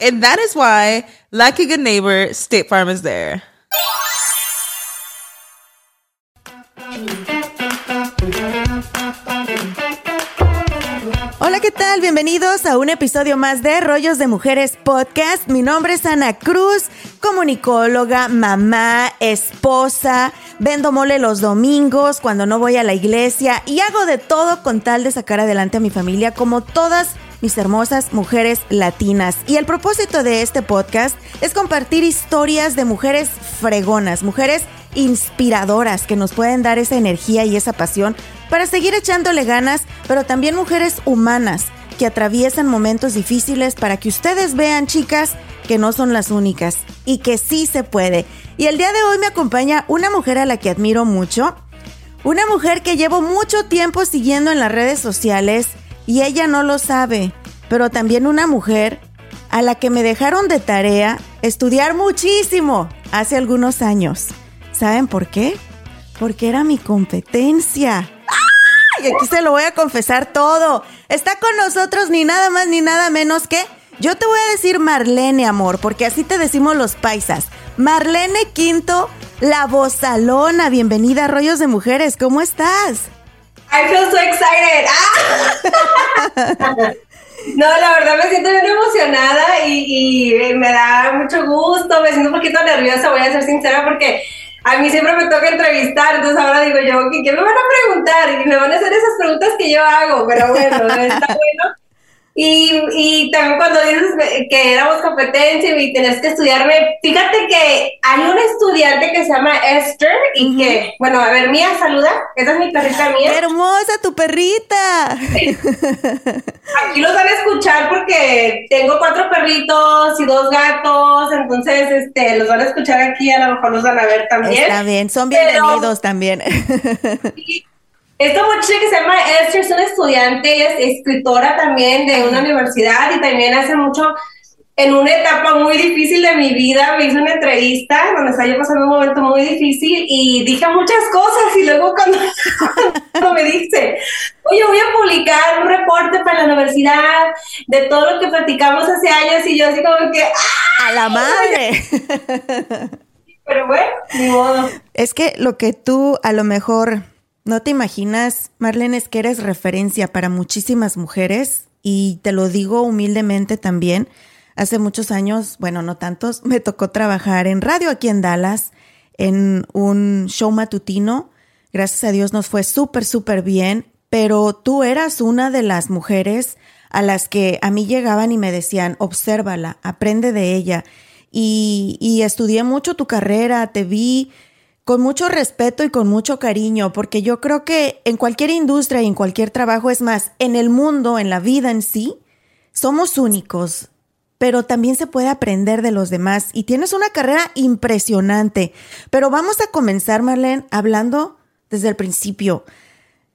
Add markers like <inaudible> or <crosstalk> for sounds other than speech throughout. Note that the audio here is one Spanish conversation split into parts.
And that is why, like a good neighbor, State Farm is there. Hola, ¿qué tal? Bienvenidos a un episodio más de Rollos de Mujeres Podcast. Mi nombre es Ana Cruz, comunicóloga, mamá, esposa, vendo mole los domingos cuando no voy a la iglesia y hago de todo con tal de sacar adelante a mi familia como todas mis hermosas mujeres latinas. Y el propósito de este podcast es compartir historias de mujeres fregonas, mujeres inspiradoras que nos pueden dar esa energía y esa pasión para seguir echándole ganas, pero también mujeres humanas que atraviesan momentos difíciles para que ustedes vean, chicas, que no son las únicas y que sí se puede. Y el día de hoy me acompaña una mujer a la que admiro mucho, una mujer que llevo mucho tiempo siguiendo en las redes sociales y ella no lo sabe, pero también una mujer a la que me dejaron de tarea estudiar muchísimo hace algunos años. ¿Saben por qué? Porque era mi competencia. Y aquí se lo voy a confesar todo. Está con nosotros ni nada más ni nada menos que... Yo te voy a decir Marlene, amor, porque así te decimos los paisas. Marlene Quinto, la bozalona. Bienvenida a Rollos de Mujeres. ¿Cómo estás? I feel so excited. Ah. <laughs> No, la verdad me siento bien emocionada y, y, me da mucho gusto, me siento un poquito nerviosa, voy a ser sincera, porque a mí siempre me toca entrevistar, entonces ahora digo yo, ¿qué me van a preguntar? Y me van a hacer esas preguntas que yo hago, pero bueno, está <laughs> bueno. Y, y también cuando dices que éramos competencia y tenías que estudiarme, fíjate que hay un estudiante que se llama Esther y que, bueno, a ver, Mía, saluda, esa es mi perrita mía. ¡Hermosa tu perrita! Aquí los van a escuchar porque tengo cuatro perritos y dos gatos, entonces este, los van a escuchar aquí, a lo mejor los van a ver también. Está bien, son bienvenidos también. Esta muchacha que se llama Esther es una estudiante, es escritora también de una universidad y también hace mucho, en una etapa muy difícil de mi vida, me hizo una entrevista donde estaba yo pasando un momento muy difícil y dije muchas cosas y luego cuando, <laughs> me dice, oye, voy a publicar un reporte para la universidad de todo lo que platicamos hace años y yo así como que... ¡A la madre! Pero bueno, ni modo. Es que lo que tú a lo mejor no te imaginas, Marlene, es que eres referencia para muchísimas mujeres y te lo digo humildemente también. Hace muchos años, bueno, no tantos, <laughs> me tocó trabajar en radio aquí en Dallas, en un show matutino. Gracias a Dios nos fue súper, súper bien, pero tú eras una de las mujeres a las que a mí llegaban y me decían, obsérvala, aprende de ella. Y, y estudié mucho tu carrera, te vi con mucho respeto y con mucho cariño, porque yo creo que en cualquier industria y en cualquier trabajo, es más, en el mundo, en la vida en sí, somos únicos, pero también se puede aprender de los demás y tienes una carrera impresionante. Pero vamos a comenzar, Marlene, hablando desde el principio.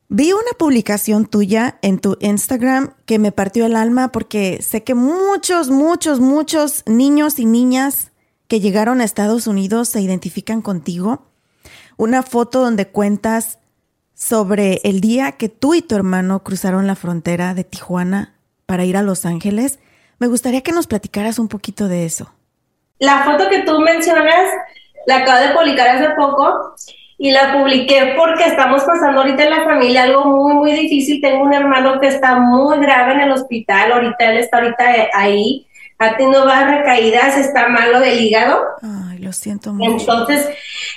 Vi una publicación tuya en tu Instagram que me partió el alma porque sé que muchos, muchos, muchos niños y niñas que llegaron a Estados Unidos se identifican contigo una foto donde cuentas sobre el día que tú y tu hermano cruzaron la frontera de Tijuana para ir a Los Ángeles. Me gustaría que nos platicaras un poquito de eso. La foto que tú mencionas la acabo de publicar hace poco y la publiqué porque estamos pasando ahorita en la familia algo muy, muy difícil. Tengo un hermano que está muy grave en el hospital, ahorita él está ahorita ahí, ha tenido varias recaídas, está malo del hígado. Ay, lo siento mucho. Entonces,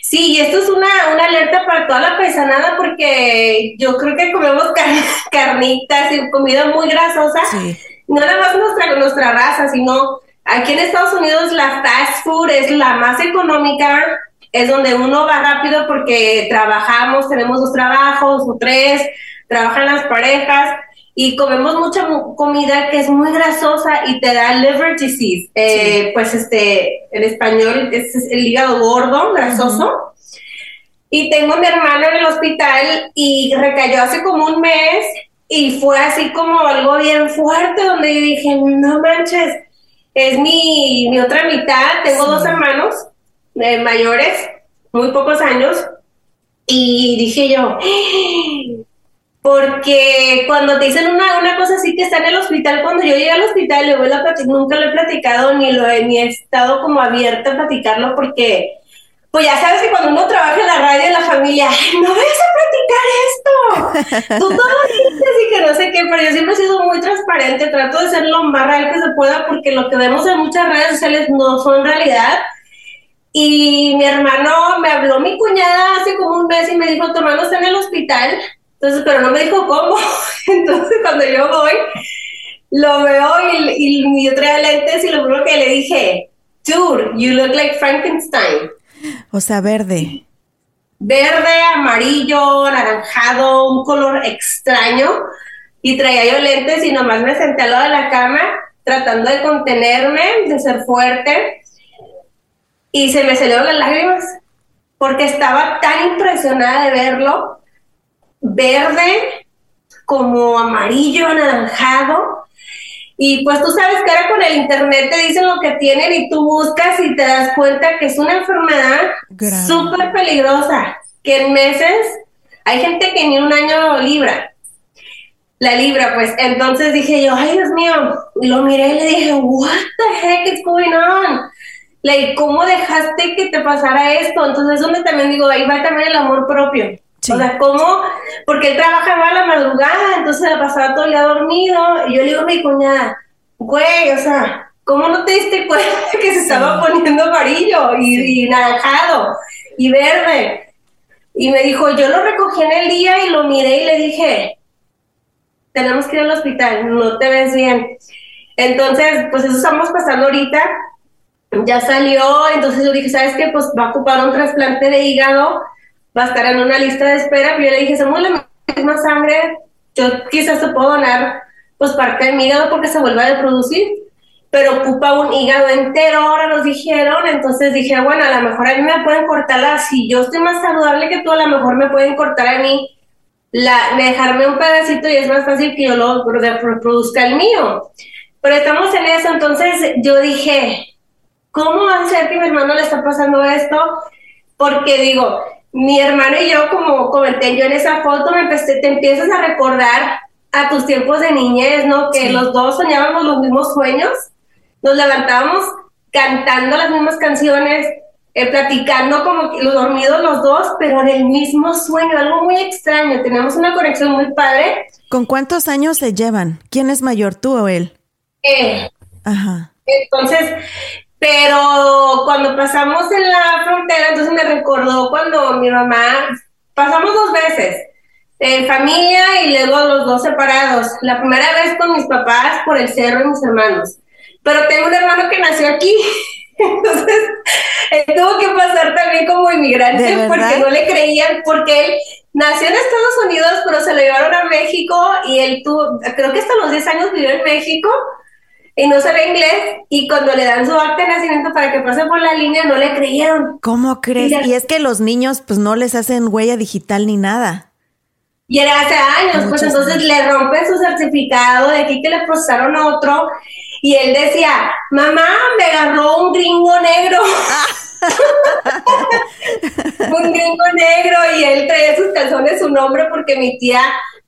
sí, y esto es una, una alerta para toda la paisanada porque yo creo que comemos <laughs> carnitas y comida muy grasosa. No nada más nuestra, nuestra raza, sino aquí en Estados Unidos la fast food es la más económica, es donde uno va rápido porque trabajamos, tenemos dos trabajos o tres, trabajan las parejas y comemos mucha comida que es muy grasosa y te da liver disease. Eh, pues este, en español es el hígado gordo, grasoso. Y tengo a mi hermano en el hospital y recayó hace como un mes y fue así como algo bien fuerte donde dije, no manches, es mi, mi otra mitad, tengo dos hermanos eh, mayores, muy pocos años, y dije yo, porque cuando te dicen una, una cosa así que está en el hospital, cuando yo llegué al hospital, luego la nunca lo he platicado ni lo he, ni he estado como abierta a platicarlo porque, pues ya sabes que cuando uno trabaja en la radio en la familia, no vayas a platicar esto, <laughs> tú todo dices y que no sé qué, pero yo siempre he sido muy transparente, trato de ser lo más real que se pueda porque lo que vemos en muchas redes sociales no son realidad. Y mi hermano me habló mi cuñada hace como un mes y me dijo, tu hermano está en el hospital entonces, pero no me dijo cómo. <laughs> Entonces, cuando yo voy, lo veo y, y yo traía lentes y lo primero que le dije, dude, you look like Frankenstein. O sea, verde. Verde, amarillo, anaranjado, un color extraño. Y traía yo lentes y nomás me senté al lado de la cama tratando de contenerme, de ser fuerte. Y se me salieron las lágrimas porque estaba tan impresionada de verlo verde, como amarillo, anaranjado. Y pues tú sabes que ahora con el internet te dicen lo que tienen y tú buscas y te das cuenta que es una enfermedad súper peligrosa, que en meses hay gente que ni un año libra. La libra, pues entonces dije yo, ay Dios mío, lo miré y le dije, what the heck is going on? Like, ¿cómo dejaste que te pasara esto? Entonces, donde también digo, ahí va también el amor propio. O sea, ¿cómo? Porque él trabajaba a la madrugada, entonces le pasaba todo el día dormido. Y yo le digo a mi cuñada, güey, o sea, ¿cómo no te diste cuenta <laughs> que se estaba poniendo amarillo y, naranjado y verde? Y me dijo, yo lo recogí en el día y lo miré y le dije, tenemos que ir al hospital, no te ves bien. Entonces, pues eso estamos pasando ahorita. Ya salió, entonces yo dije, ¿sabes qué? Pues va a ocupar un trasplante de hígado va a estar en una lista de espera, pero yo le dije, somos la misma sangre, yo quizás te puedo donar pues parte de mi hígado porque se vuelve a reproducir, pero ocupa un hígado entero, ahora nos dijeron, entonces dije, bueno, a lo mejor a mí me pueden cortar la, si yo estoy más saludable que tú, a lo mejor me pueden cortar a mí, la, dejarme un pedacito y es más fácil que yo lo reproduzca el mío. Pero estamos en eso, entonces yo dije, ¿cómo va a ser que mi hermano le está pasando esto? Porque digo, mi hermano y yo, como comenté yo en esa foto, me empecé, te empiezas a recordar a tus tiempos de niñez, ¿no? Que los dos soñábamos los mismos sueños, nos levantábamos cantando las mismas canciones, eh, platicando como los dormidos los dos, pero en el mismo sueño, algo muy extraño, tenemos una conexión muy padre. ¿Con cuántos años se llevan? ¿Quién es mayor, tú o él? Eh, Ajá. Entonces, pero cuando pasamos en la frontera, entonces me recordó cuando mi mamá, pasamos dos veces, en familia y luego los dos separados. La primera vez con mis papás por el cerro y mis hermanos. Pero tengo un hermano que nació aquí. <laughs> Entonces, él tuvo que pasar también como inmigrante porque no le creían, porque él nació en Estados Unidos, pero se lo llevaron a México y él tuvo, creo que hasta los 10 años vivió en México y no sabe inglés y cuando le dan su acta de nacimiento para que pase por la línea no le creyeron. ¿Cómo crees? Y, es que los niños pues no les hacen huella digital ni nada. Y era hace años, pues entonces le rompen su certificado de aquí que le pasaron otro y él decía, mamá, me agarró un gringo negro. <laughs> <laughs> un gringo negro y él traía sus calzones su nombre porque mi tía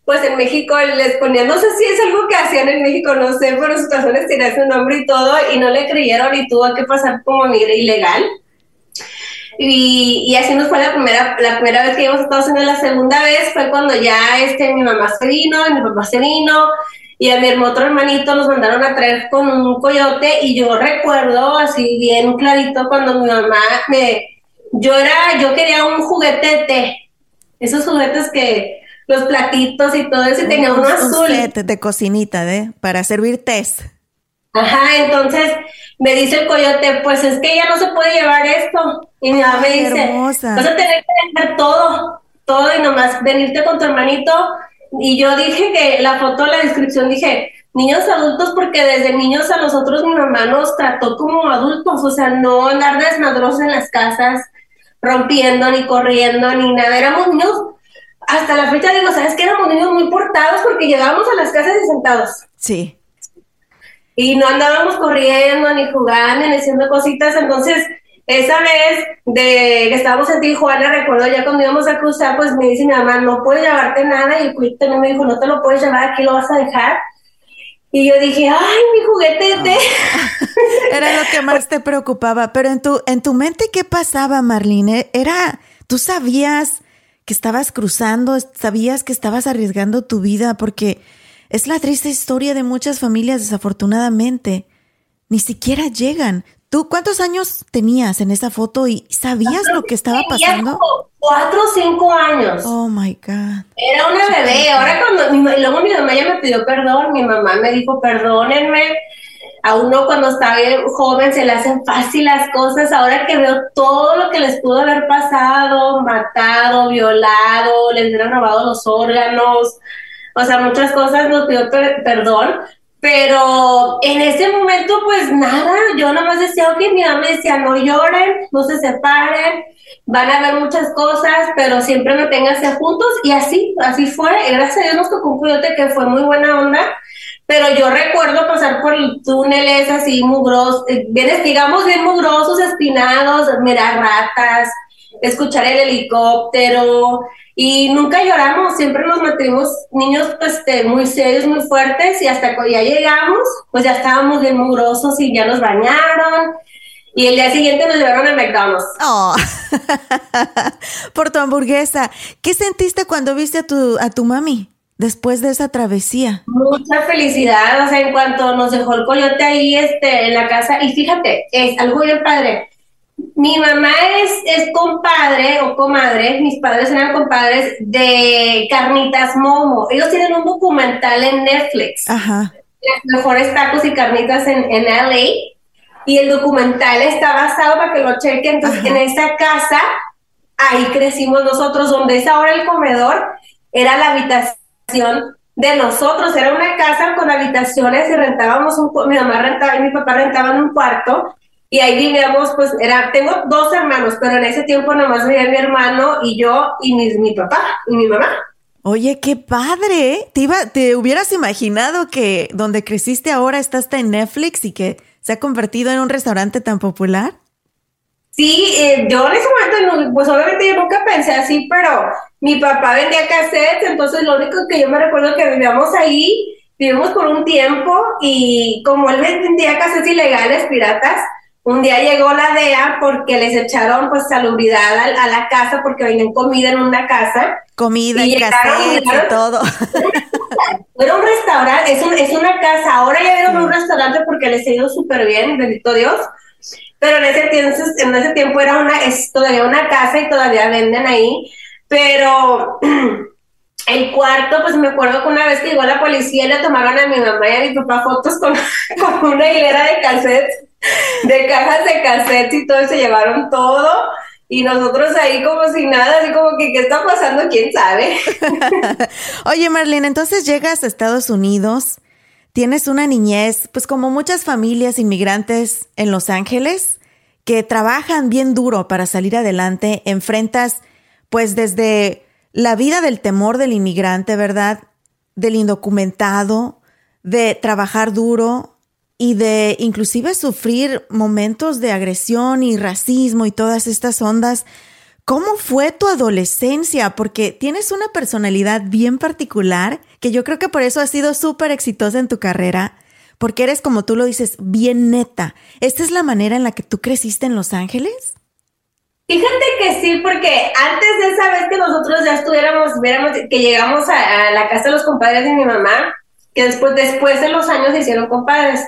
pues en México les ponían, no sé si es algo que hacían en México, no sé, pero sus canciones tenían su nombre y todo, y no le creyeron y tuvo que pasar como migre ilegal. Y, y, así nos fue la primera, la primera vez que íbamos a Estados Unidos. La segunda vez fue cuando ya este, mi mamá se vino, mi papá se vino, y a mi otro hermanito nos mandaron a traer con un coyote. Y yo recuerdo así bien clarito cuando mi mamá me. Yo era, yo quería un juguete de té. Esos juguetes que los platitos y todo eso, y tenía uno azul. Un de cocinita, ¿de? Para servir té. Ajá, entonces me dice el coyote, pues es que ya no se puede llevar esto. Y mi mamá me dice, vas a tener que dejar todo, todo y nomás venirte con tu hermanito. Y yo dije que la foto, la descripción, dije, niños adultos, porque desde niños a nosotros mi mamá nos trató como adultos, o sea, no andar desmadrosos en las casas, rompiendo, ni corriendo, ni nada. Éramos niños, hasta la fecha digo, ¿sabes que Éramos niños muy portados porque llegábamos a las casas y sentados. Sí y no andábamos corriendo, ni jugando, ni haciendo cositas. Entonces, esa vez de que estábamos en Tijuana, recuerdo ya cuando íbamos a cruzar, pues me dice mi mamá, no puedes llevarte nada. Y el también me dijo, no te lo puedes llevar, aquí lo vas a dejar. Y yo dije, ay, mi juguete <laughs> Era lo que más te preocupaba. Pero en tu, en tu mente, ¿qué pasaba, Marlene? Era, tú sabías que estabas cruzando, sabías que estabas arriesgando tu vida porque es la triste historia de muchas familias, desafortunadamente. Ni siquiera llegan. ¿Tú cuántos años tenías en esa foto y sabías lo que estaba pasando? Cuatro o cinco años. Oh my God. Era una bebé. Ahora cuando y luego mi mamá ya me pidió perdón, mi mamá me dijo perdónenme. A uno cuando está joven se le hacen fácil las cosas. Ahora que veo todo lo que les pudo haber pasado, matado, violado, les hubieran robado los órganos, o sea, muchas cosas nos pidió perdón, pero en ese momento, pues nada, yo nomás decía, ok, mi mamá me decía, no lloren, no se separen, van a haber muchas cosas, pero siempre manténganse juntos, y así, así fue, gracias a Dios nos tocó un que fue muy buena onda, pero yo recuerdo pasar por túneles así mugrosos, eh, bien, digamos, bien mugrosos, espinados, mirar ratas, escuchar el helicóptero, y nunca lloramos, siempre nos mantuvimos niños pues, este, muy serios, muy fuertes y hasta cuando ya llegamos, pues ya estábamos bien mugrosos y ya nos bañaron. Y el día siguiente nos llevaron a McDonald's. Oh. <laughs> Por tu hamburguesa. ¿Qué sentiste cuando viste a tu, a tu mami después de esa travesía? Mucha felicidad. O sea, en cuanto nos dejó el coyote ahí este, en la casa. Y fíjate, es algo bien padre mi mamá es, es compadre o comadre, mis padres eran compadres de Carnitas Momo. Ellos tienen un documental en Netflix. Ajá. Las mejores tacos y carnitas en, en LA. Y el documental está basado para que lo chequen. Entonces, en esa casa, ahí crecimos nosotros, donde es ahora el comedor, era la habitación de nosotros. Era una casa con habitaciones y rentábamos un, mi mamá rentaba y mi papá rentaban un cuarto y ahí vivíamos, pues, era, tengo dos hermanos, pero en ese tiempo nomás vivía mi hermano y yo y mi, mi papá y mi mamá. Oye, qué padre. ¿eh? ¿Te, iba, ¿Te hubieras imaginado que donde creciste ahora está hasta en Netflix y que se ha convertido en un restaurante tan popular? Sí, eh, yo en ese momento, pues obviamente yo nunca pensé así, pero mi papá vendía cassettes, entonces lo único que yo me recuerdo que vivíamos ahí, vivimos por un tiempo y como él vendía cassettes ilegales, piratas, un día llegó la DEA porque les echaron pues salubridad a, la casa porque venían comida en una casa. Comida y, y todo. <laughs> Era un restaurante, es, es una casa. Ahora ya vieron un restaurante porque les ha ido súper bien, bendito Dios. Pero en ese, tiempo, en ese tiempo era una, es todavía una casa y todavía venden ahí. Pero <clears throat> el cuarto, pues me acuerdo que una vez que llegó la policía le tomaron a mi mamá y a mi papá fotos con, <laughs> una hilera de calcettes de cajas de cassettes y todo, se llevaron todo. Y nosotros ahí como sin nada, así como que, ¿qué está pasando? ¿Quién sabe? <laughs> Oye, Marlene, entonces llegas a Estados Unidos, tienes una niñez, pues como muchas familias inmigrantes en Los Ángeles, que trabajan bien duro para salir adelante, enfrentas pues desde la vida del temor del inmigrante, ¿verdad? Del indocumentado, de trabajar duro, y de inclusive sufrir momentos de agresión y racismo y todas estas ondas. ¿Cómo fue tu adolescencia? Porque tienes una personalidad bien particular que yo creo que por eso has sido súper exitosa en tu carrera, porque eres, como tú lo dices, bien neta. ¿Esta es la manera en la que tú creciste en Los Ángeles? Fíjate que sí, porque antes de esa vez que nosotros ya estuviéramos, que llegamos a, la casa de los compadres de mi mamá, que después, después de los años se hicieron compadres,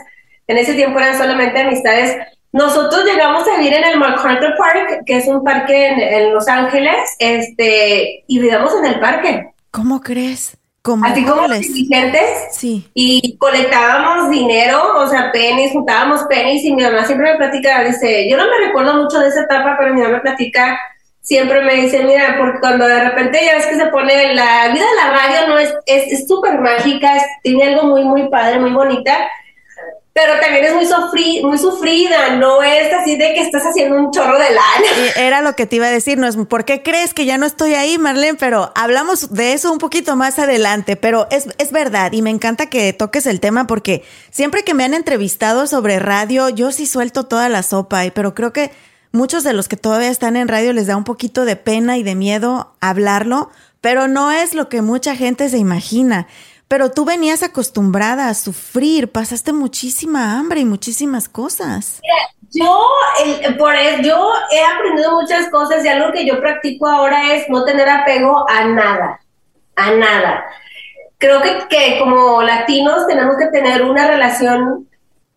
en ese tiempo eran solamente amistades, nosotros llegamos a vivir en el MacArthur Park, que es un parque en, Los Ángeles, este, y vivíamos en el parque. ¿Cómo crees? ¿Cómo Así como los dirigentes. Sí. Y colectábamos dinero, o sea, penis, juntábamos penis, y mi mamá siempre me platica, dice, yo no me recuerdo mucho de esa etapa, pero mi mamá me platica, siempre me dice, mira, porque cuando de repente ya ves que se pone, la vida de la radio no es, es súper mágica, tiene algo muy, muy padre, muy bonita, pero también es muy, sufri muy sufrida, no es así de que estás haciendo un chorro de lana. Era lo que te iba a decir, no es por qué crees que ya no estoy ahí, Marlene, pero hablamos de eso un poquito más adelante, pero es, es verdad y me encanta que toques el tema porque siempre que me han entrevistado sobre radio, yo sí suelto toda la sopa, pero creo que muchos de los que todavía están en radio les da un poquito de pena y de miedo hablarlo, pero no es lo que mucha gente se imagina. Pero tú venías acostumbrada a sufrir, pasaste muchísima hambre y muchísimas cosas. yo, por yo he aprendido muchas cosas y algo que yo practico ahora es no tener apego a nada, a nada. Creo que, que como latinos tenemos que tener una relación,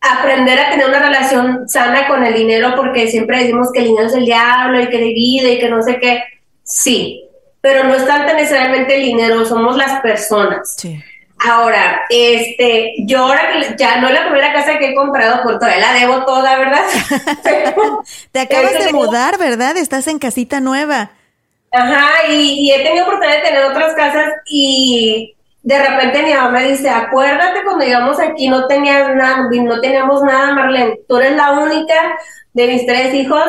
aprender a tener una relación sana con el dinero porque siempre decimos que el dinero es el diablo y que divide y que no sé qué. Sí, pero no es tanto necesariamente el dinero, somos las personas. Sí. Ahora, este, yo ahora que ya no es la primera casa que he comprado, por todavía la debo toda, ¿verdad? <laughs> Te acabas de mudar, ¿verdad? Estás en casita nueva. Ajá, y, he tenido oportunidad de tener otras casas y de repente mi mamá me dice, acuérdate cuando llegamos aquí no tenías nada, no teníamos nada, Marlene, tú eres la única de mis tres hijos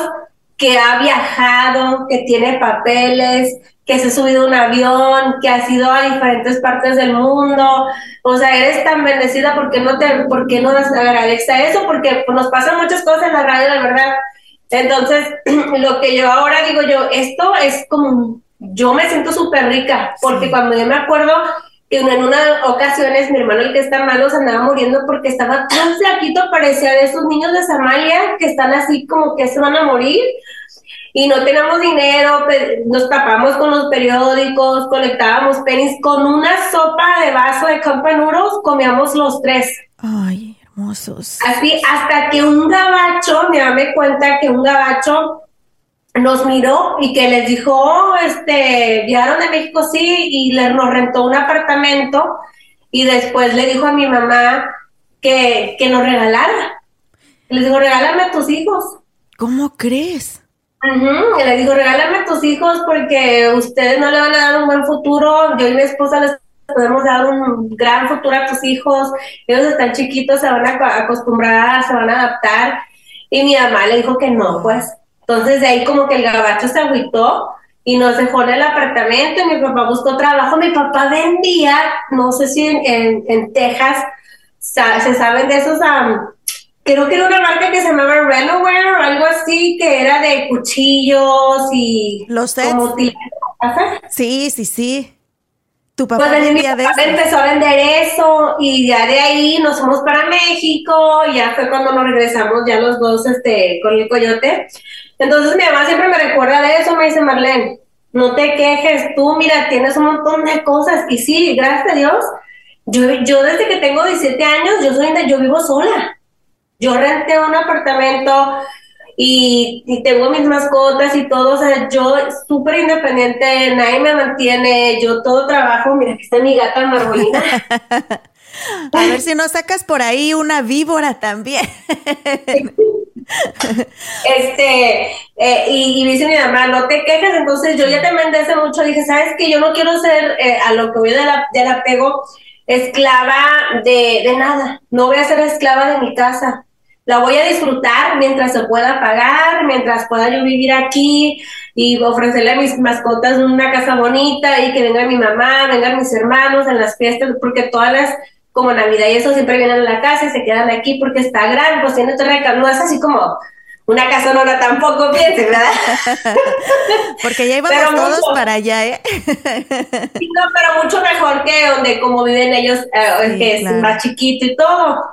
que ha viajado, que tiene papeles, que se ha subido un avión, que ha ido a diferentes partes del mundo. O sea, eres tan bendecida, ¿por qué no te, por qué no agradeces a eso? Porque pues, nos pasan muchas cosas en la radio, la verdad. Entonces, <clears throat> lo que yo ahora digo yo, esto es como, yo me siento súper rica, porque cuando yo me acuerdo que en una ocasiones mi hermano, el que está malo, se andaba muriendo porque estaba tan flaquito, parecía de esos niños de Somalia que están así como que se van a morir y no teníamos dinero, nos tapamos con los periódicos, colectábamos penis, con una sopa de vaso de campanuros comíamos los tres. Ay, hermosos. Así, hasta que un gabacho, me me cuenta que un gabacho nos miró y que les dijo, oh, este, llegaron de México, sí, y le, nos rentó un apartamento y después le dijo a mi mamá que, que nos regalara. Les dijo, regálame a tus hijos. ¿Cómo crees? Y le digo, regálame a tus hijos porque ustedes no le van a dar un buen futuro. Yo y mi esposa les podemos dar un gran futuro a tus hijos. Ellos están chiquitos, se van a acostumbrar, se van a adaptar. Y mi mamá le dijo que no, pues. Entonces de ahí como que el gabacho se agüitó y nos dejó en el apartamento y mi papá buscó trabajo. Mi papá vendía, no sé si en, en, Texas se saben de esos creo que era una marca que se llamaba Renoware o algo así, que era de cuchillos y los sets. Sí, sí, sí. Tu papá, pues empezó a vender eso y ya de ahí nos fuimos para México y ya fue cuando nos regresamos ya los dos este, con el coyote. Entonces mi mamá siempre me recuerda de eso, me dice Marlene, no te quejes, tú mira, tienes un montón de cosas y sí, gracias a Dios, yo, yo desde que tengo 17 años, yo soy yo vivo sola. Yo renté un apartamento y, tengo mis mascotas y todo, o sea, yo súper independiente, nadie me mantiene, yo todo trabajo, mira, aquí está mi gata Marbolina. <laughs> A ver si no sacas por ahí una víbora también. <laughs> este, eh, y, dice mi mamá, no te quejes, entonces yo ya te mandé hace mucho, dije, sabes que yo no quiero ser, eh, a lo que voy de la, del apego, esclava de, de nada, no voy a ser esclava de mi casa la voy a disfrutar mientras se pueda pagar, mientras pueda yo vivir aquí y ofrecerle a mis mascotas una casa bonita y que venga mi mamá, vengan mis hermanos en las fiestas, porque todas las, como Navidad y eso, siempre vienen a la casa y se quedan aquí porque está grande, pues tiene terreno, no es así como, una casa no tampoco piense, ¿verdad? <laughs> Porque ya íbamos todos para allá, ¿eh? no, pero mucho mejor que donde como viven ellos, eh, que es más chiquito y todo.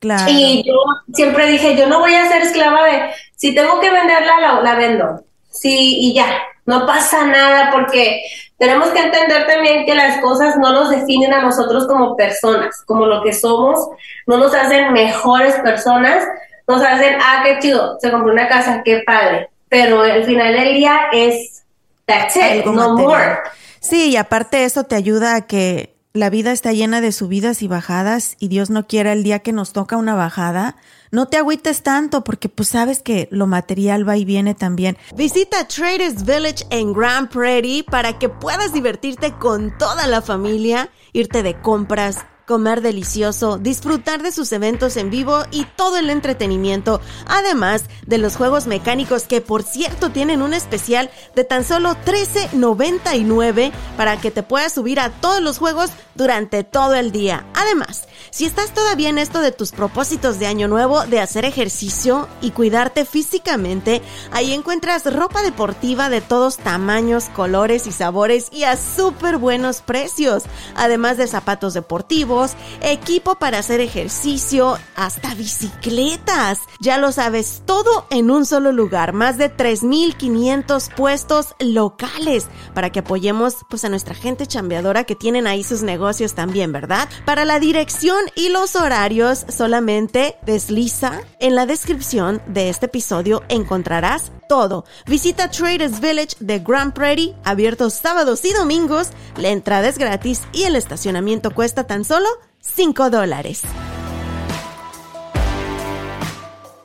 Claro. Y yo siempre dije, yo no voy a ser esclava de, si tengo que venderla, la, la vendo. Sí, y ya, no pasa nada porque tenemos que entender también que las cosas no nos definen a nosotros como personas, como lo que somos, no nos hacen mejores personas, nos hacen, ah, qué chido, se compró una casa, qué padre. Pero al final del día es, that's it, no more. Sí, y aparte eso te ayuda a que la vida está llena de subidas y bajadas y Dios no quiera el día que nos toca una bajada, no te agüites tanto porque pues sabes que lo material va y viene también. Visita Traders Village en Grand Prairie para que puedas divertirte con toda la familia, irte de compras comer delicioso, disfrutar de sus eventos en vivo y todo el entretenimiento, además de los juegos mecánicos que por cierto tienen un especial de tan solo $13.99 para que te puedas subir a todos los juegos durante todo el día. Además, si estás todavía en esto de tus propósitos de año nuevo, de hacer ejercicio y cuidarte físicamente, ahí encuentras ropa deportiva de todos tamaños, colores y sabores y a súper buenos precios, además de zapatos deportivos, equipo para hacer ejercicio, hasta bicicletas. Ya lo sabes, todo en un solo lugar. Más de 3.500 puestos locales para que apoyemos pues a nuestra gente chambeadora que tienen ahí sus negocios también, ¿verdad? Para la dirección y los horarios solamente desliza en la descripción de este episodio encontrarás todo. Visita Traders Village de Grand Prairie, abierto sábados y domingos. La entrada es gratis y el estacionamiento cuesta tan solo 5 dólares.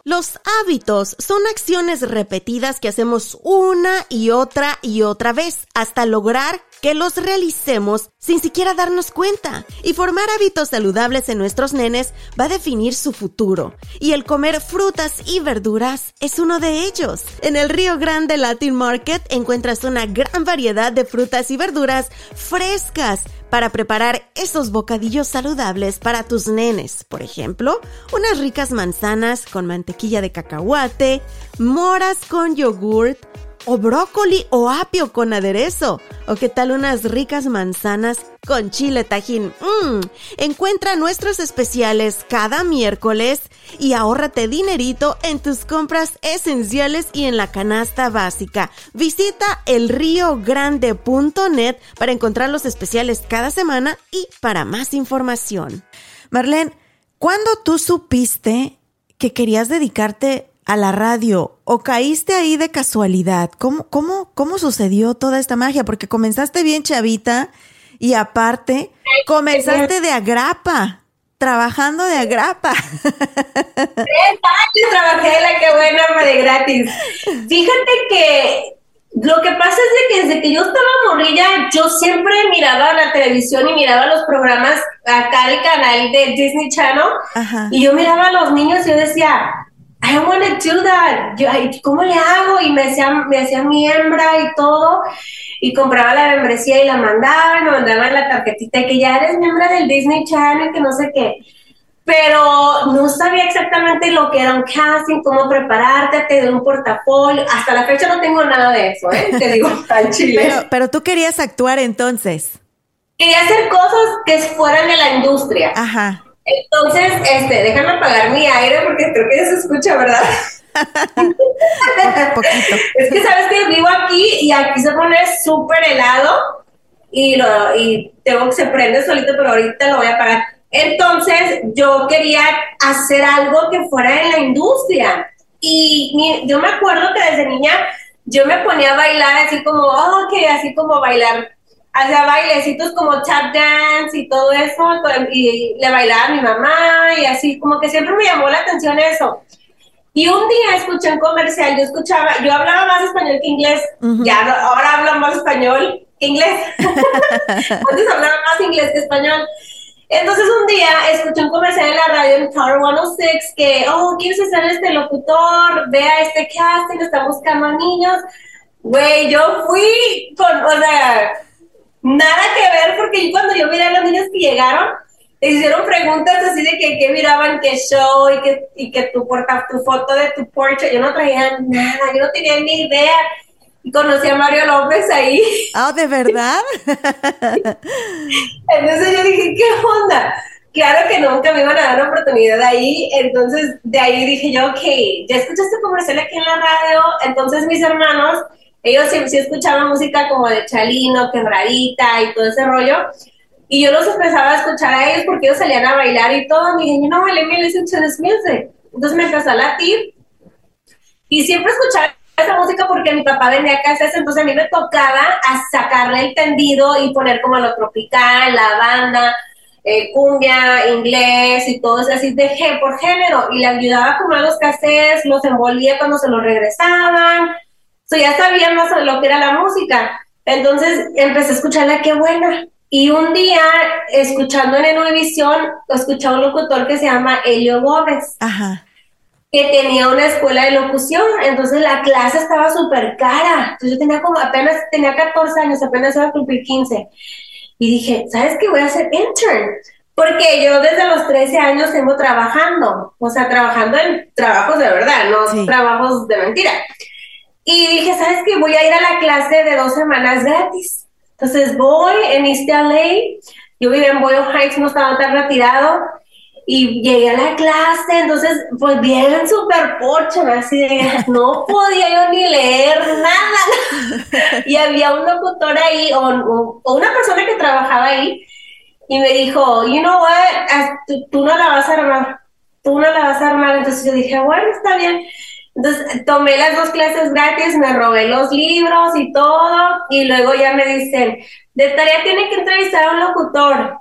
Los hábitos son acciones repetidas que hacemos una y otra y otra vez hasta lograr que los realicemos sin siquiera darnos cuenta. Y formar hábitos saludables en nuestros nenes va a definir su futuro. Y el comer frutas y verduras es uno de ellos. En el Río Grande Latin Market encuentras una gran variedad de frutas y verduras frescas para preparar esos bocadillos saludables para tus nenes. Por ejemplo, unas ricas manzanas con mantequilla de cacahuate, moras con yogurt, o brócoli o apio con aderezo. O qué tal unas ricas manzanas con chile tajín. Mmm. Encuentra nuestros especiales cada miércoles y ahórrate dinerito en tus compras esenciales y en la canasta básica. Visita elriogrande.net para encontrar los especiales cada semana y para más información. Marlene, ¿cuándo tú supiste que querías dedicarte a la radio o caíste ahí de casualidad? ¿Cómo, cómo, cómo sucedió toda esta magia? Porque comenzaste bien chavita y aparte comenzaste de agrapa, trabajando de agrapa. Tres años trabajé la que buena de gratis. Fíjate que lo que pasa es que desde que yo estaba morrilla, yo siempre miraba la televisión y miraba los programas acá del canal de Disney Channel y yo miraba a los niños y yo decía, I want to do that. Yo, ¿Cómo le hago? Y me hacía, me hacía miembra y todo. Y compraba la membresía y la mandaba, me mandaban la tarjetita que ya eres miembro del Disney Channel, que no sé qué. Pero no sabía exactamente lo que era un casting, cómo prepararte, te un portafolio. Hasta la fecha no tengo nada de eso, ¿eh? Te digo, <laughs> al chile. Pero, pero tú querías actuar entonces. Quería hacer cosas que fueran de la industria. Ajá. Entonces, este, déjame apagar mi aire porque creo que ya se escucha, ¿verdad? <laughs> Es que sabes que vivo aquí y aquí se pone súper helado y, lo, y tengo que se prende solito, pero ahorita lo voy a apagar. Entonces, yo quería hacer algo que fuera en la industria. Y yo me acuerdo que desde niña yo me ponía a bailar así como, oh, que así como bailar hacía bailecitos como tap dance y todo eso, y le bailaba a mi mamá y así, como que siempre me llamó la atención eso. Y un día escuché un comercial, yo escuchaba, yo hablaba más español que inglés, ya ahora hablo más español que inglés. <laughs> Antes hablaba más inglés que español. Entonces un día escuché un comercial en la radio en Tower 106 que, oh, ¿quieres ser este locutor? Vea este casting, está buscando a niños. Güey, yo fui con, o sea, nada que ver porque cuando yo miré a los niños que llegaron, te hicieron preguntas así de que, que miraban qué show y que, y que tu, porta, tu foto de tu porche. Yo no traía nada, yo no tenía ni idea. Y conocí a Mario López ahí. Ah, ¿de verdad? <laughs> Entonces yo dije, ¿qué onda? Claro que nunca me iban a dar una oportunidad ahí, entonces de ahí dije yo, ok, ya escuchaste comercial aquí en la radio, entonces mis hermanos, ellos sí, sí escuchaban música como de Chalino, Quebradita y todo ese rollo, y yo los empezaba a escuchar a ellos porque ellos salían a bailar y todo, y dije, no, let me listen to this. Entonces me empezó a latir, y siempre escuchaba esa música porque mi papá vendía casas, entonces a mí me tocaba a sacarle el tendido y poner como lo tropical, la banda, eh, cumbia, inglés y todo eso así de por género y le ayudaba a comprar los cassettes, los envolvía cuando se los regresaban. So, ya sabía más lo que era la música. Entonces empecé a escucharla, qué buena. Y un día, escuchando en Univisión, escuché a un locutor que se llama Elio Gómez. que tenía una escuela de locución, entonces la clase estaba súper cara. Entonces yo tenía como apenas, tenía 14 años, apenas iba a cumplir 15. Y dije, ¿sabes qué? Voy a hacer intern. Porque yo desde los 13 años tengo trabajando, o sea, trabajando en trabajos de verdad, no trabajos de mentira. Y dije, ¿sabes qué? Voy a ir a la clase de dos semanas gratis. Entonces voy en East LA, yo vivía en Boyle Heights, no estaba tan retirado, y llegué a la clase, entonces, pues bien súper pocho, así de, no podía yo ni leer nada. <laughs> y había un locutor ahí, o, una persona que trabajaba ahí, y me dijo, you know what, tú, tú, no la vas a armar, tú no la vas a armar. Entonces yo dije, bueno, está bien. Entonces tomé las dos clases gratis, me robé los libros y todo, y luego ya me dicen, de tarea tiene que entrevistar a un locutor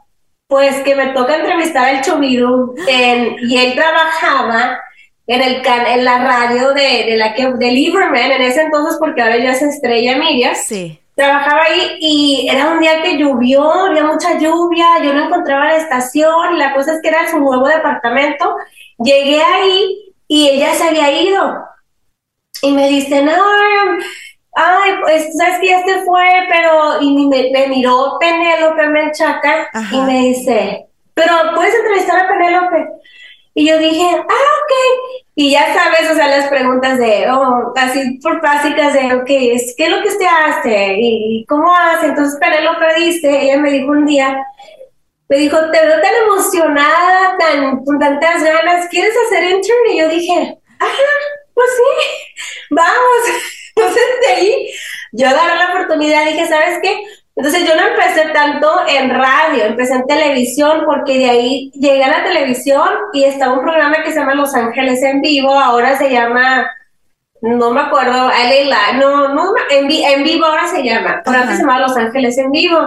pues que me toca entrevistar al Chomiru y él trabajaba en el en la radio de, de la que de Lieberman en ese entonces porque ahora ya es Estrella Miriam. Sí. Trabajaba ahí y era un día que llovió, había mucha lluvia, yo no encontraba la estación la cosa es que era su nuevo departamento. Llegué ahí y ella se había ido. Y me dice, no, ay, pues, sabes que ya se fue, pero, y me, me miró Penélope Menchaca y me dice, pero puedes entrevistar a Penélope. Y yo dije, ah, ok. Y ya sabes, o sea, las preguntas de, oh, así por básicas de, ok, ¿qué es lo que usted hace? ¿Y cómo hace? Entonces Penélope dice, ella me dijo un día, me dijo, te veo tan emocionada, tan, con tantas ganas, ¿quieres hacer intern? Y yo dije, ah, pues sí, <laughs> vamos. <laughs> Entonces de ahí yo agarré la oportunidad dije, ¿sabes qué? Entonces yo no empecé tanto en radio, empecé en televisión porque de ahí llegué a la televisión y estaba un programa que se llama Los Ángeles en vivo, ahora se llama, no me acuerdo, no, no, en, en vivo ahora se llama, por antes se llama Los Ángeles en vivo,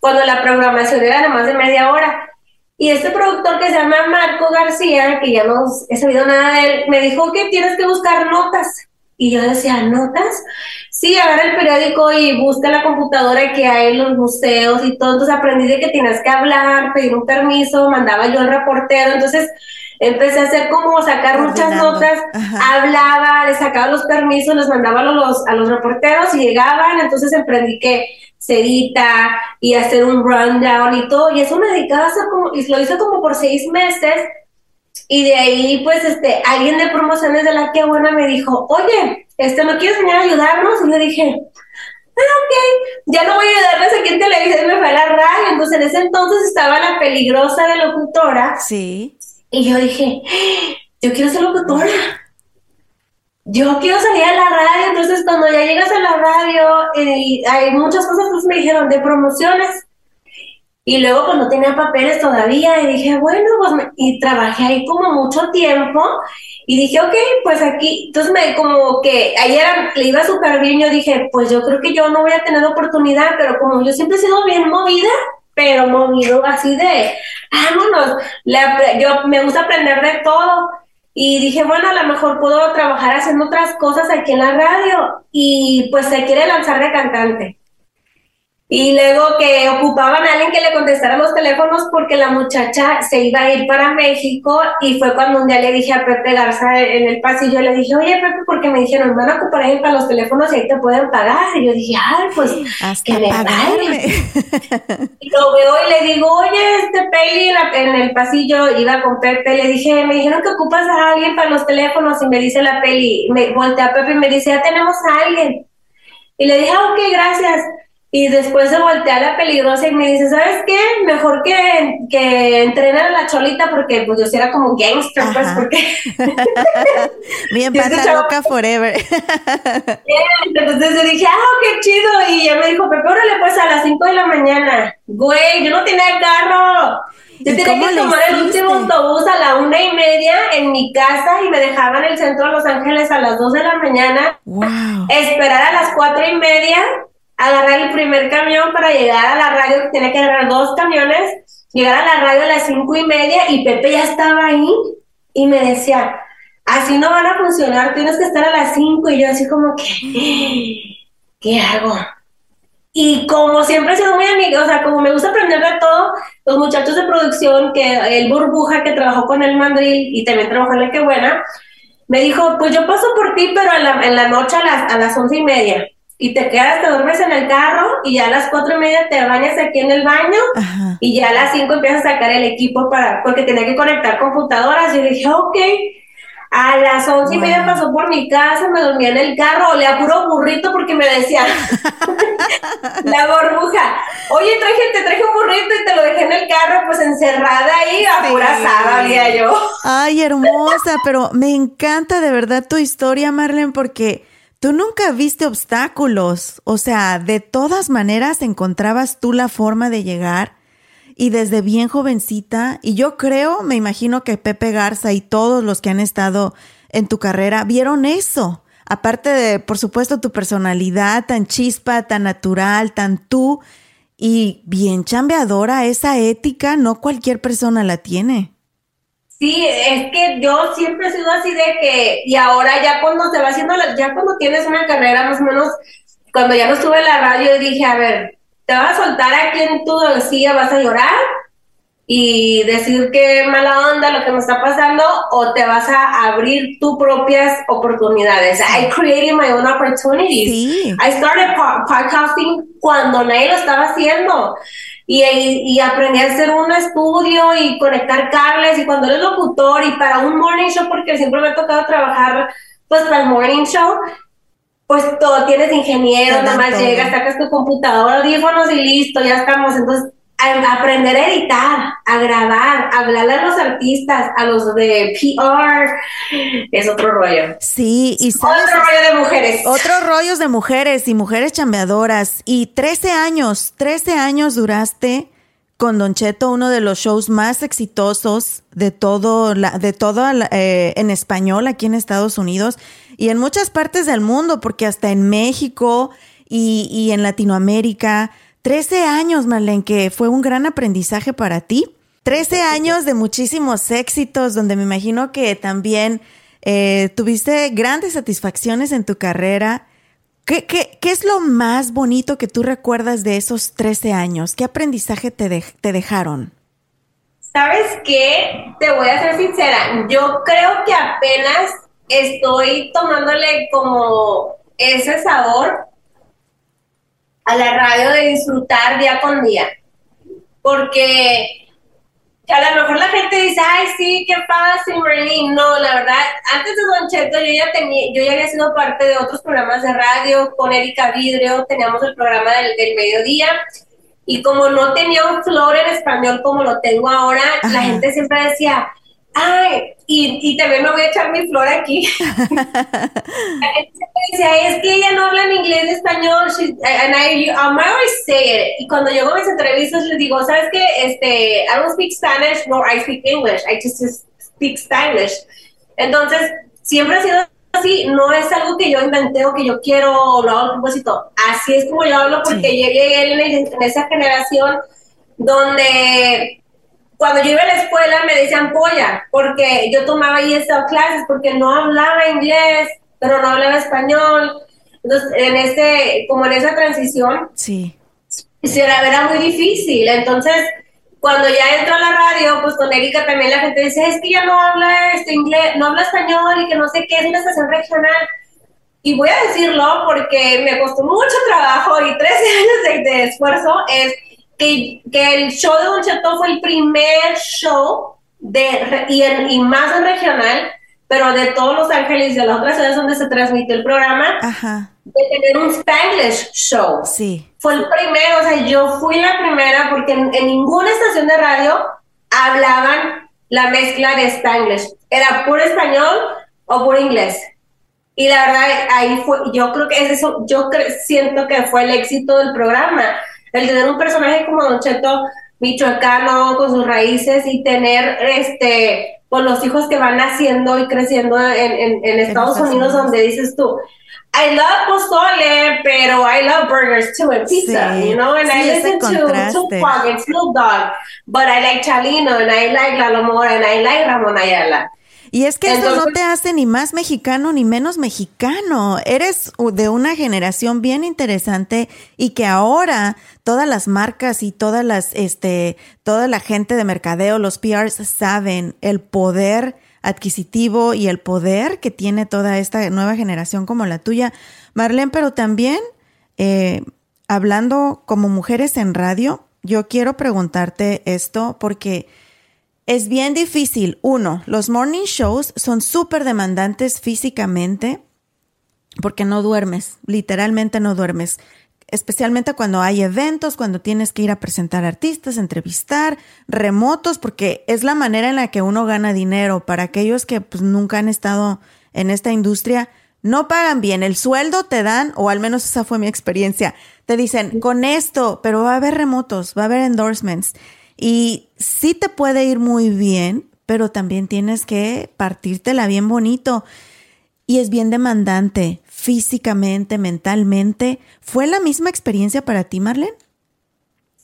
cuando la programación era de más de media hora. Y este productor que se llama Marco García, que ya no he sabido nada de él, me dijo que tienes que buscar notas y yo decía, ¿notas? Sí, agarra el periódico y busca la computadora que hay en los museos y todo. Entonces aprendí de que tienes que hablar, pedir un permiso, mandaba yo al reportero. Entonces empecé a hacer como sacar muchas notas, hablaba, le sacaba los permisos, los mandaba a los, a los reporteros y llegaban. Entonces emprendí que sedita y hacer un rundown y todo. Y eso me dedicaba a hacer como, y lo hice como por seis meses y de ahí, pues, este, alguien de promociones de la que buena me dijo, oye, este, ¿no quieres venir a ayudarnos? Y le dije, ah, ok, ya no voy a ayudarles aquí en televisión, me fue a la radio. Entonces, en ese entonces estaba la peligrosa de locutora. Sí. Y yo dije, yo quiero ser locutora. Yo quiero salir a la radio. Entonces, cuando ya llegas a la radio, eh, hay muchas cosas que me dijeron de promociones. Y luego cuando pues, tenía papeles todavía y dije, bueno, pues y trabajé ahí como mucho tiempo y dije, ok, pues aquí, entonces me como que ayer le iba súper bien, yo dije, pues yo creo que yo no voy a tener oportunidad, pero como yo siempre he sido bien movida, pero movido así de, vámonos, yo me gusta aprender de todo. Y dije, bueno, a lo mejor puedo trabajar haciendo otras cosas aquí en la radio. Y pues se quiere lanzar de cantante. Y luego que ocupaban a alguien que le contestara los teléfonos porque la muchacha se iba a ir para México y fue cuando un día le dije a Pepe Garza en el pasillo, le dije, oye Pepe, porque me dijeron, van a ocupar a alguien para los teléfonos y ahí te pueden pagar. Y yo dije, ay, pues Hasta que me pagarme. <laughs> y lo veo y le digo, oye, este Peli en, el pasillo iba con Pepe, le dije, me dijeron que ocupas a alguien para los teléfonos y me dice la Peli, me voltea a Pepe y me dice, ya tenemos a alguien. Y le dije, ah, ok, gracias. Y después se voltea la peligrosa y me dice, ¿sabes qué? Mejor que, que entrenar a la cholita porque pues yo era como gangster, pues porque... <laughs> Bien, <laughs> pata loca forever. <laughs> Entonces yo dije, ah, qué chido. Y ella me dijo, Pepe, órale pues a las 5 de la mañana. Güey, yo no tenía carro. Yo tenía que tomar el último autobús a la una y media en mi casa y me dejaban en el centro de Los Ángeles a las 2 de la mañana. Esperar a las cuatro y media agarrar el primer camión para llegar a la radio, que tenía que agarrar dos camiones, llegar a la radio a las cinco y media y Pepe ya estaba ahí y me decía, así no van a funcionar, tienes que estar a las cinco y yo así como que, <gasps> ¿qué hago? Y como siempre he sido muy amiga, o sea, como me gusta aprender de todo, los muchachos de producción, que el burbuja que trabajó con el mandril y también trabajó en la que buena, me dijo, pues yo paso por ti, pero en la, en la noche a las, a las once y media y te quedas, te duermes en el carro y ya a las cuatro y media te bañas aquí en el baño y ya a las cinco empiezas a sacar el equipo para, porque tenía que conectar computadoras y dije, ok. A las once y media pasó por mi casa, me dormía en el carro, le a puro burrito porque me decía <laughs> la burbuja, oye, traje, te traje un burrito y te lo dejé en el carro, pues encerrada ahí, a pura sabia yo. Ay, hermosa, pero me encanta de verdad tu historia, Marlene, porque Tú nunca viste obstáculos, o sea, de todas maneras encontrabas tú la forma de llegar y desde bien jovencita, y yo creo, me imagino que Pepe Garza y todos los que han estado en tu carrera vieron eso. Aparte de, por supuesto, tu personalidad tan chispa, tan natural, tan tú y bien chambeadora, esa ética no cualquier persona la tiene. Sí, es que yo siempre he sido así de que, y ahora ya cuando se va haciendo, ya cuando tienes una carrera más o menos, cuando ya no estuve en la radio, dije, a ver, ¿te vas a soltar aquí en tu silla, vas a llorar? Y decir qué mala onda lo que me está pasando o te vas a abrir tus propias oportunidades. I created my own opportunities. Sí. I started podcasting cuando nadie lo estaba haciendo y, y, aprendí a hacer un estudio y conectar cables y cuando eres locutor y para un morning show, porque siempre me ha tocado trabajar pues para el morning show, pues todo tienes ingeniero, nada más llegas, sacas tu computadora, audífonos y listo, ya estamos. Entonces a aprender a editar, a grabar, a hablarle a los artistas, a los de PR, es otro rollo. Sí, y otro rollo de mujeres. Otros rollos de mujeres y mujeres chambeadoras. Y 13 años, 13 años duraste con Don Cheto, uno de los shows más exitosos de todo, la, de todo eh, en español aquí en Estados Unidos y en muchas partes del mundo, porque hasta en México y, y en Latinoamérica 13 años, Marlene, que fue un gran aprendizaje para ti. 13 años de muchísimos éxitos, donde me imagino que también eh, tuviste grandes satisfacciones en tu carrera. ¿Qué, ¿Qué, qué, es lo más bonito que tú recuerdas de esos 13 años? ¿Qué aprendizaje te, te dejaron? ¿Sabes qué? Te voy a ser sincera. Yo creo que apenas estoy tomándole como ese sabor a la radio de disfrutar día con día. Porque a lo mejor la gente dice, ay, sí, qué fácil, Marlene. No, la verdad, antes de Don Cheto yo ya, tenía, yo ya había sido parte de otros programas de radio con Erika Vidrio, teníamos el programa del, del mediodía. Y como no tenía un flor en español como lo tengo ahora, la gente siempre decía, ay, y, y, también me voy a echar mi flor aquí. <laughs> es que ella no habla en inglés ni español, and I, um, I always say it. Y cuando yo hago mis entrevistas les digo, ¿sabes qué? Este, I don't speak Spanish, nor I speak English, I just speak Spanish. Entonces, siempre ha sido así, no es algo que yo inventé o que yo quiero o lo hago a propósito. Así es como yo hablo porque llegué en, en esa generación donde cuando yo iba a la escuela me decían polla, porque yo tomaba ahí estas clases, porque no hablaba inglés, pero no hablaba español. Entonces, en ese, como en esa transición, sí. era, era muy difícil. Entonces, cuando ya entró a la radio, pues con Erika también la gente dice, es que ya no habla este inglés, no habla español y que no sé qué, es una estación regional. Y voy a decirlo porque me costó mucho trabajo y 13 <laughs> años de, esfuerzo, es que, que, el show de Don Cheto fue el primer show de, y, y más en regional, pero de todos Los Ángeles y de las otras ciudades donde se transmitió el programa, de tener un Spanglish show. Sí. Fue el primero, o sea, yo fui la primera porque en, ninguna estación de radio hablaban la mezcla de Spanglish. Era puro español o puro inglés. Y la verdad, ahí fue, yo creo que es eso, yo siento que fue el éxito del programa. El tener un personaje como Don Cheto, michoacano, con sus raíces y tener este con los hijos que van naciendo y creciendo en, en, Estados Unidos, donde dices tú, I love pozole, pero I love burgers too and pizza, you know, and I listen to Tupac and Snoop Dogg, but I like Chalino and I like Lalo Mora and I like Ramon Ayala. Y es que eso no te hace ni más mexicano ni menos mexicano. Eres de una generación bien interesante y que ahora todas las marcas y todas las, este, toda la gente de mercadeo, los PRs saben el poder adquisitivo y el poder que tiene toda esta nueva generación como la tuya, Marlene, pero también eh, hablando como mujeres en radio, yo quiero preguntarte esto porque es bien difícil. Uno, los morning shows son súper demandantes físicamente porque no duermes, literalmente no duermes. Especialmente cuando hay eventos, cuando tienes que ir a presentar artistas, entrevistar, remotos, porque es la manera en la que uno gana dinero. Para aquellos que pues, nunca han estado en esta industria, no pagan bien. El sueldo te dan, o al menos esa fue mi experiencia. Te dicen, con esto, pero va a haber remotos, va a haber endorsements. Y sí te puede ir muy bien, pero también tienes que partírtela bien bonito. Y es bien demandante físicamente, mentalmente. ¿Fue la misma experiencia para ti, Marlene?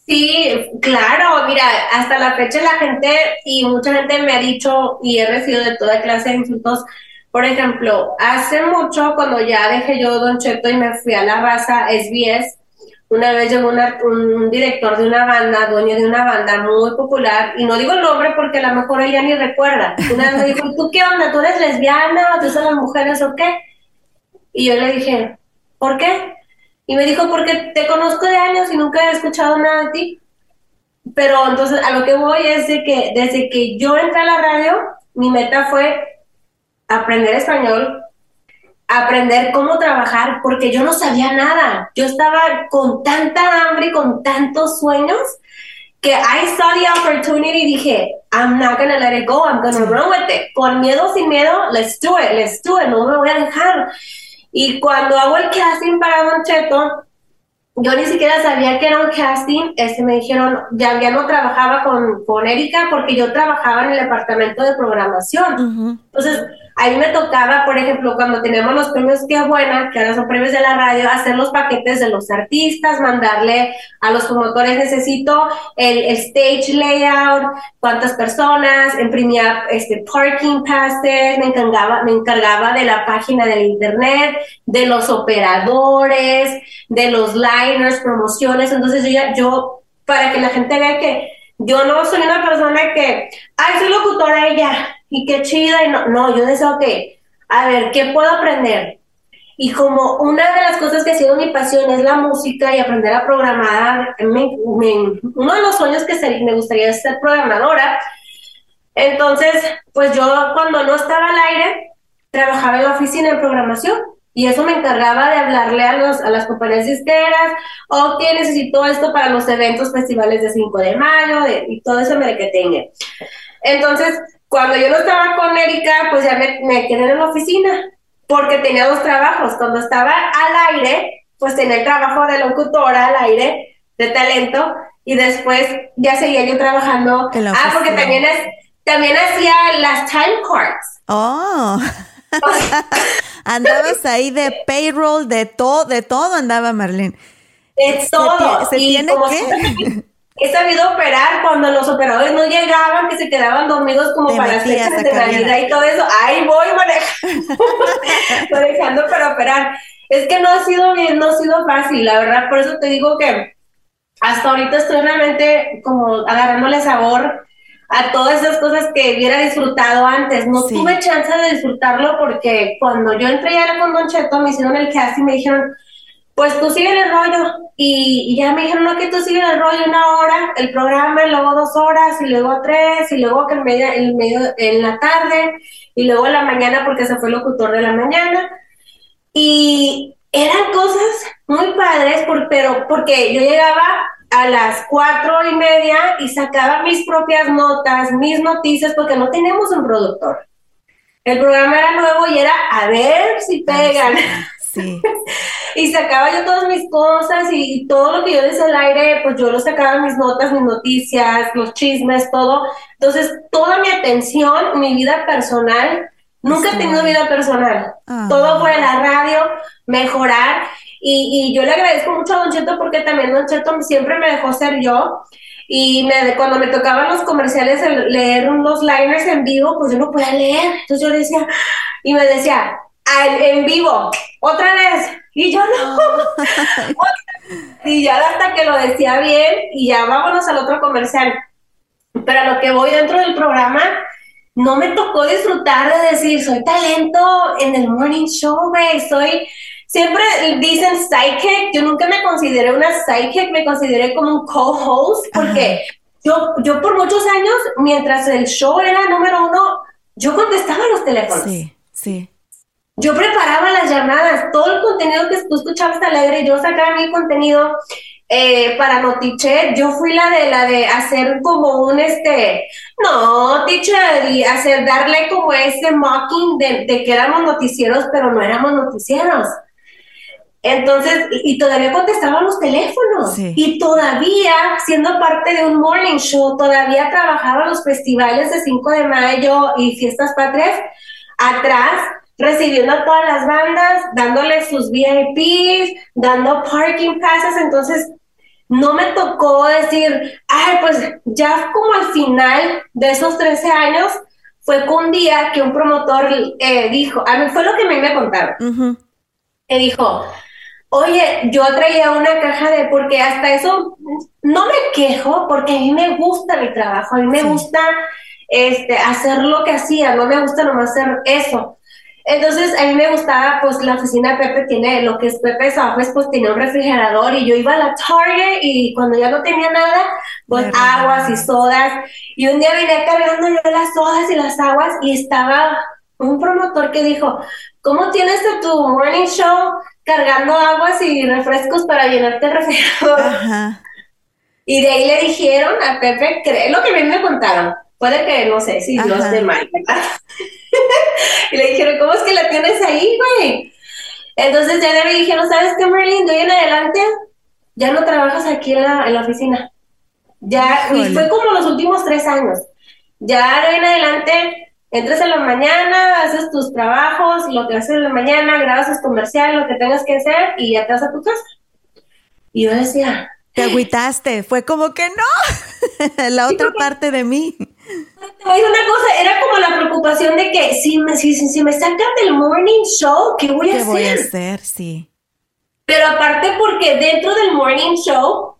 Sí, claro, mira, hasta la fecha la gente y mucha gente me ha dicho y he recibido de toda clase de insultos. Por ejemplo, hace mucho cuando ya dejé yo Don Cheto y me fui a la raza SBS, una vez llegó un director de una banda, dueño de una banda muy popular, y no digo el nombre porque a lo mejor ella ni recuerda. Una vez me dijo, ¿tú qué onda? ¿Tú eres lesbiana? ¿Tú son las mujeres o qué? Y yo le dije, ¿por qué? Y me dijo, porque te conozco de años y nunca he escuchado nada de ti. Pero entonces a lo que voy es de que desde que yo entré a la radio, mi meta fue aprender español, aprender cómo trabajar porque yo no sabía nada. Yo estaba con tanta hambre y con tantos sueños que I saw the opportunity y dije, I'm not gonna let it go, I'm gonna run with it. Con miedo, sin miedo, let's do it, let's do it, no me voy a dejar. Y cuando hago el casting para Don Cheto, yo ni siquiera sabía que era un casting, este, me dijeron, ya, ya no trabajaba con, con Erika porque yo trabajaba en el departamento de programación. Entonces, a mí me tocaba, por ejemplo, cuando teníamos los premios Qué Buena, que ahora son premios de la radio, hacer los paquetes de los artistas, mandarle a los promotores, necesito el, stage layout, cuántas personas, imprimía este, parking passes, me encargaba, me encargaba de la página del internet, de los operadores, de los liners, promociones. Entonces yo ya, yo, para que la gente vea que yo no soy una persona que, ay, soy locutora y ya, y qué chida, y no, no, yo deseo que, a ver, ¿qué puedo aprender? Y como una de las cosas que ha sido mi pasión es la música y aprender a programar, uno de los sueños que me gustaría ser programadora. Entonces, pues yo cuando no estaba al aire, trabajaba en la oficina en programación y eso me encargaba de hablarle a, los, a las compañías disqueras, o que necesito esto para los eventos, festivales de 5 de mayo, y todo eso me que tenga. Entonces, cuando yo no estaba con Erika, pues ya me, me quedé en la oficina, porque tenía dos trabajos. Cuando estaba al aire, pues tenía el trabajo de locutora al aire, de talento, y después ya seguía yo trabajando. Ah, porque también, es, también hacía las time cards. Oh. <laughs> Andabas ahí de payroll, de todo, de todo andaba Marlene. De todo. ¿Se, tiene que? <laughs> He sabido operar cuando los operadores no llegaban, que se quedaban dormidos como para hacer de Navidad y todo eso. Ahí voy manejando, <laughs> <laughs> manejando para operar. Es que no ha sido bien, no ha sido fácil, la verdad. Por eso te digo que hasta ahorita estoy realmente como agarrándole sabor a todas esas cosas que hubiera disfrutado antes. No tuve chance de disfrutarlo porque cuando yo entré ya con Don Cheto, me hicieron el cast y me dijeron, pues tú sigue el rollo. Y, ya me dijeron, no, que tú sigues el rollo una hora, el programa, y luego dos horas, y luego tres, y luego que en, medio, en, medio, en la tarde, y luego en la mañana porque se fue el locutor de la mañana. Y eran cosas muy padres, por, pero porque yo llegaba a las cuatro y media y sacaba mis propias notas, mis noticias, porque no tenemos un productor. El programa era nuevo y era a ver si ah, pegan. Sí. <laughs> y sacaba yo todas mis cosas y, todo lo que yo decía al aire, pues yo lo sacaba mis notas, mis noticias, los chismes, todo. Entonces, toda mi atención, mi vida personal, nunca he tenido vida personal. Ah. Todo fue la radio, mejorar. Y, yo le agradezco mucho a Don Cheto porque también Don Cheto siempre me dejó ser yo. Y me, cuando me tocaban los comerciales leer unos liners en vivo, pues yo no podía leer. Entonces yo decía, y me decía, en vivo, otra vez. Y yo no. <laughs> y ya hasta que lo decía bien y ya vámonos al otro comercial. Pero a lo que voy dentro del programa, no me tocó disfrutar de decir, soy talento en el morning show, güey, soy Siempre dicen sidekick, yo nunca me consideré una sidekick, me consideré como un co-host, porque yo, yo por muchos años, mientras el show era número uno, yo contestaba los teléfonos. Sí, sí. Yo preparaba las llamadas, todo el contenido que tú escuchabas alegre, yo sacaba mi contenido eh, para Notichet, yo fui la de la de hacer como un este, no, teacher, y hacer, darle como ese mocking de, de que éramos noticieros, pero no éramos noticieros. Entonces, y todavía contestaba los teléfonos. Y todavía, siendo parte de un morning show, todavía trabajaba los festivales de 5 de mayo y fiestas patrias atrás, recibiendo a todas las bandas, dándoles sus VIPs, dando parking passes. Entonces, no me tocó decir, ay, pues ya como al final de esos 13 años, fue un día que un promotor eh, dijo, a mí fue lo que mí me contaron. Que dijo, Oye, yo traía una caja de, porque hasta eso no me quejo, porque a mí me gusta mi trabajo, a mí me gusta este, hacer lo que hacía, no me gusta nomás hacer eso. Entonces, a mí me gustaba, pues la oficina de Pepe tiene lo que es Pepe Office, pues tenía un refrigerador y yo iba a la Target y cuando ya no tenía nada, pues aguas y sodas. Y un día vine cargando yo las sodas y las aguas y estaba un promotor que dijo, ¿cómo tienes tu morning show cargando aguas y refrescos para llenarte el refrigerador? Y de ahí le dijeron a Pepe, lo que a mí me contaron, puede que, no sé, si los de mal, ¿verdad? <laughs> y le dijeron, ¿cómo es que la tienes ahí, güey? Entonces ya le dijeron, ¿sabes qué, Merlin? De hoy en adelante ya no trabajas aquí en la, en la oficina. Ya, y fue como los últimos tres años. Ya de hoy en adelante entras en la mañana, haces tus trabajos, lo que haces en la mañana, grabas tu comercial, lo que tengas que hacer y ya te vas a tu casa. Y yo decía... Te agüitaste, fue como que no, <laughs> la otra parte de mí. Te voy a una cosa, era como la preocupación de que si me, si, si me sacan del morning show, ¿qué voy a hacer? ¿Qué voy a hacer? Sí. Pero aparte porque dentro del morning show,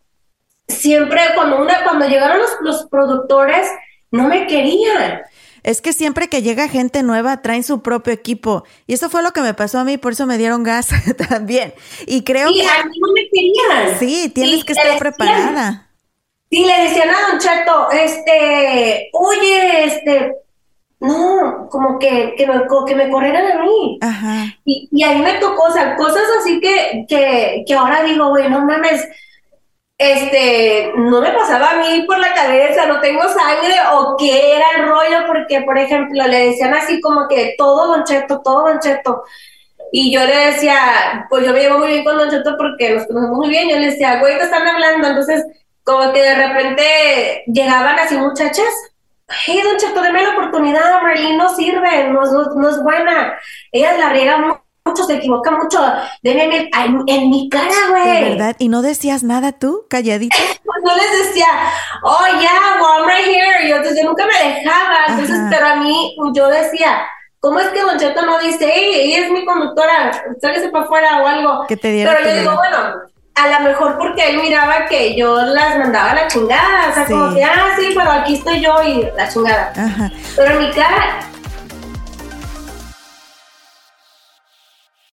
siempre cuando, una, cuando llegaron los, los productores, no me querían. Es que siempre que llega gente nueva traen su propio equipo. Y eso fue lo que me pasó a mí, por eso me dieron gas <laughs> también. Y creo que... a mí no me querían. Sí, tienes que estar preparada. Sí, le decían a Don Chato, este, oye, este, no, como que, que, me, que me corrieran a mí. Ajá. Y, y a mí me tocó, o sea, cosas así que, que, que ahora digo, güey, no mames, este, no me pasaba a mí por la cabeza, no tengo sangre o qué era el rollo, porque, por ejemplo, le decían así como que todo Don Cheto, todo Don Cheto. Y yo le decía, pues yo me llevo muy bien con Don Cheto porque nos conocemos muy bien. Yo le decía, güey, te están hablando. Entonces, como que de repente llegaban así muchachas. Hey, Don Cheto, deme la oportunidad, Marlene no sirve, no, no, es buena. Ella la riega mucho, se equivoca mucho. Deme en, en, mi cara, güey. ¿De verdad? ¿Y no decías nada tú, calladita? <laughs> no les decía, oh, yeah, well, I'm right here. Yo, entonces, yo nunca me dejaba. Entonces, pero a mí, yo decía, ¿cómo es que Don Cheto no dice, hey, ella es mi conductora, sálgase para afuera o algo? Que te Pero yo digo, bueno, a lo mejor porque él miraba que yo las mandaba a la chingada, o sea, como que, ah, sí, pero aquí estoy yo y la chingada. Ajá. Pero en mi cara,